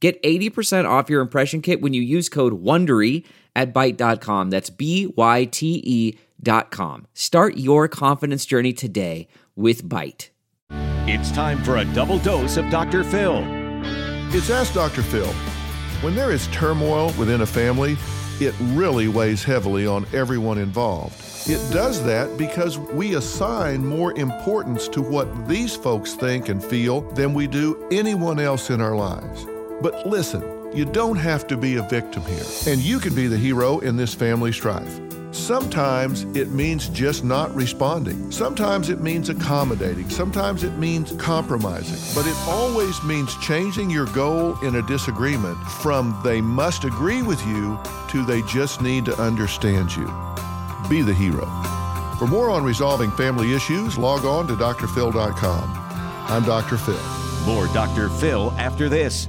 Get 80% off your impression kit when you use code WONDERY at Byte.com. That's B-Y-T-E dot com. Start your confidence journey today with Byte. It's time for a double dose of Dr. Phil. It's Ask Dr. Phil. When there is turmoil within a family, it really weighs heavily on everyone involved. It does that because we assign more importance to what these folks think and feel than we do anyone else in our lives. But listen, you don't have to be a victim here, and you can be the hero in this family strife. Sometimes it means just not responding. Sometimes it means accommodating. Sometimes it means compromising. But it always means changing your goal in a disagreement from they must agree with you to they just need to understand you. Be the hero. For more on resolving family issues, log on to drphil.com. I'm Dr. Phil. More Dr. Phil after this.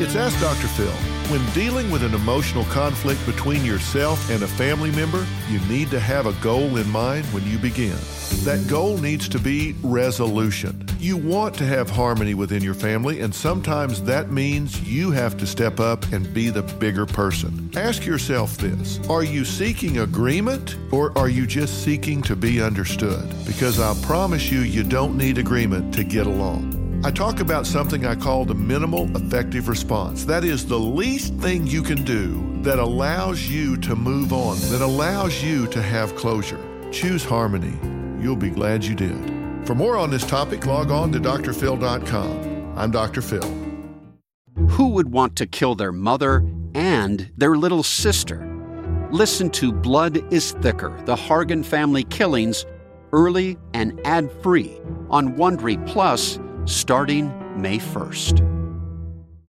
It's Ask Dr. Phil. When dealing with an emotional conflict between yourself and a family member, you need to have a goal in mind when you begin. That goal needs to be resolution. You want to have harmony within your family, and sometimes that means you have to step up and be the bigger person. Ask yourself this Are you seeking agreement, or are you just seeking to be understood? Because I'll promise you, you don't need agreement to get along. I talk about something I call the minimal effective response. That is the least thing you can do that allows you to move on, that allows you to have closure. Choose harmony. You'll be glad you did. For more on this topic, log on to drphil.com. I'm Dr. Phil. Who would want to kill their mother and their little sister? Listen to Blood is Thicker The Hargan Family Killings early and ad free on Wondery Plus starting May 1st.